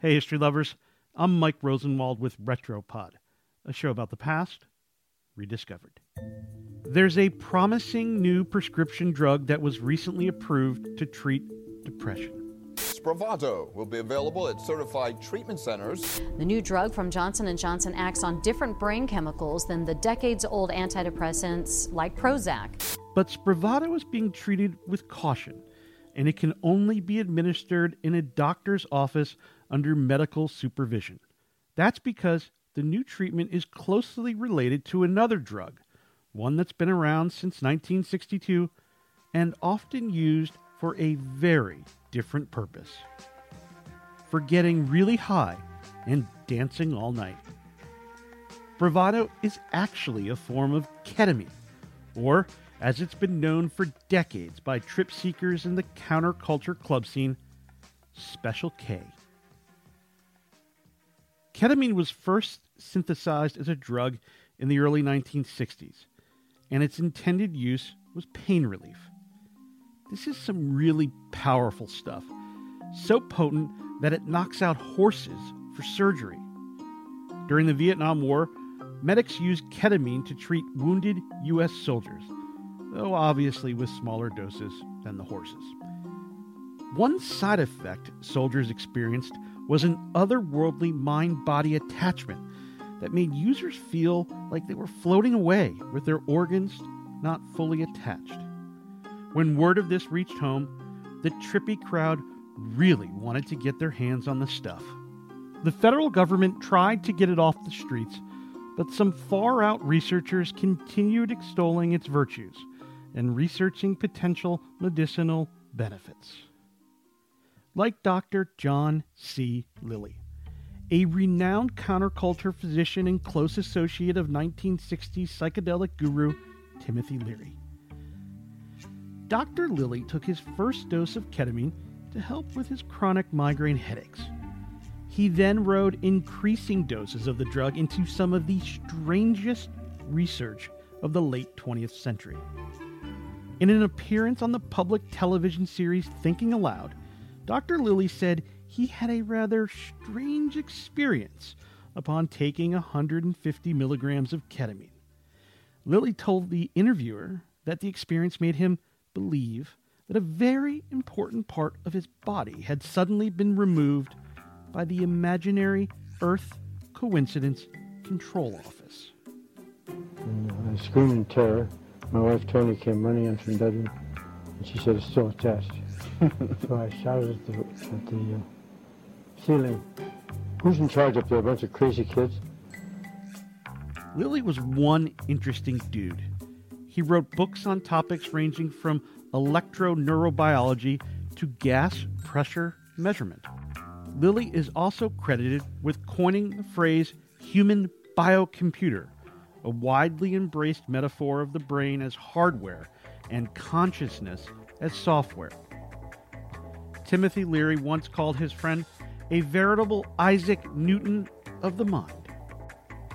Hey, history lovers. I'm Mike Rosenwald with Retropod, a show about the past rediscovered. There's a promising new prescription drug that was recently approved to treat depression. Spravato will be available at certified treatment centers. The new drug from Johnson & Johnson acts on different brain chemicals than the decades-old antidepressants like Prozac. But Spravato is being treated with caution, and it can only be administered in a doctor's office under medical supervision. That's because the new treatment is closely related to another drug, one that's been around since 1962 and often used for a very different purpose for getting really high and dancing all night. Spravato is actually a form of ketamine, or as it's been known for decades by trip seekers in the counterculture club scene, Special K. Ketamine was first synthesized as a drug in the early 1960s, and its intended use was pain relief. This is some really powerful stuff, so potent that it knocks out horses for surgery. During the Vietnam War, medics used ketamine to treat wounded U.S. soldiers, though obviously with smaller doses than the horses. One side effect soldiers experienced was an otherworldly mind body attachment that made users feel like they were floating away with their organs not fully attached. When word of this reached home, the trippy crowd really wanted to get their hands on the stuff. The federal government tried to get it off the streets, but some far out researchers continued extolling its virtues and researching potential medicinal benefits. Like Dr. John C. Lilly, a renowned counterculture physician and close associate of 1960s psychedelic guru Timothy Leary. Dr. Lilly took his first dose of ketamine to help with his chronic migraine headaches. He then rode increasing doses of the drug into some of the strangest research of the late 20th century. In an appearance on the public television series Thinking Aloud, Dr. Lilly said he had a rather strange experience upon taking 150 milligrams of ketamine. Lilly told the interviewer that the experience made him believe that a very important part of his body had suddenly been removed by the imaginary Earth Coincidence Control Office. I screamed in terror. My wife Toni came running in from bedroom, and she said, it's still attached. So I shouted at the, at the uh, ceiling, who's in charge up there? A bunch of crazy kids? Lilly was one interesting dude. He wrote books on topics ranging from electroneurobiology to gas pressure measurement. Lilly is also credited with coining the phrase human biocomputer, a widely embraced metaphor of the brain as hardware and consciousness as software. Timothy Leary once called his friend a veritable Isaac Newton of the mind.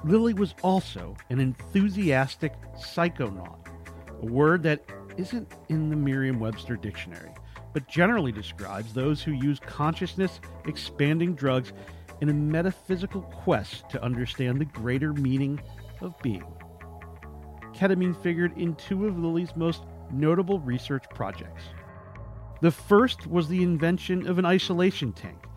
Lilly was also an enthusiastic psychonaut, a word that isn't in the Merriam Webster dictionary, but generally describes those who use consciousness expanding drugs in a metaphysical quest to understand the greater meaning of being. Ketamine figured in two of Lilly's most notable research projects. The first was the invention of an isolation tank,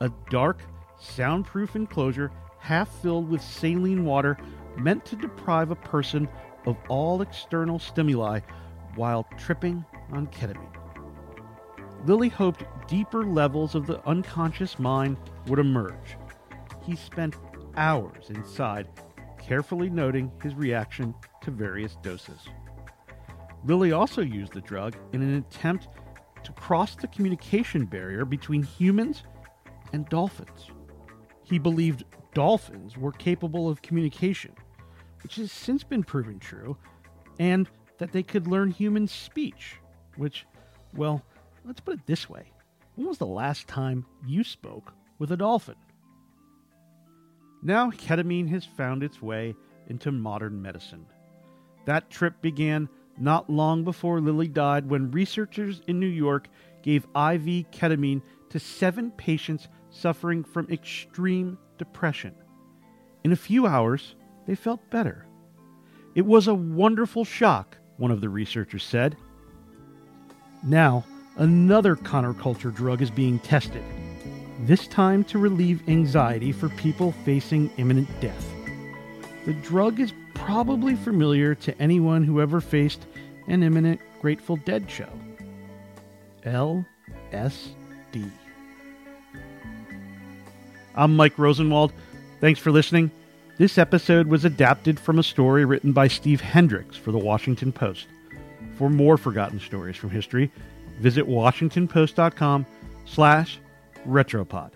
a dark, soundproof enclosure half filled with saline water meant to deprive a person of all external stimuli while tripping on ketamine. Lilly hoped deeper levels of the unconscious mind would emerge. He spent hours inside, carefully noting his reaction to various doses. Lilly also used the drug in an attempt to cross the communication barrier between humans and dolphins. He believed dolphins were capable of communication, which has since been proven true, and that they could learn human speech, which, well, let's put it this way. When was the last time you spoke with a dolphin? Now, ketamine has found its way into modern medicine. That trip began not long before Lilly died when researchers in New York gave IV ketamine to seven patients suffering from extreme depression. In a few hours, they felt better. It was a wonderful shock, one of the researchers said. Now, another counterculture drug is being tested, this time to relieve anxiety for people facing imminent death. The drug is probably familiar to anyone who ever faced an imminent Grateful Dead show. LSD. I'm Mike Rosenwald. Thanks for listening. This episode was adapted from a story written by Steve Hendrix for the Washington Post. For more forgotten stories from history, visit washingtonpost.com slash retropod.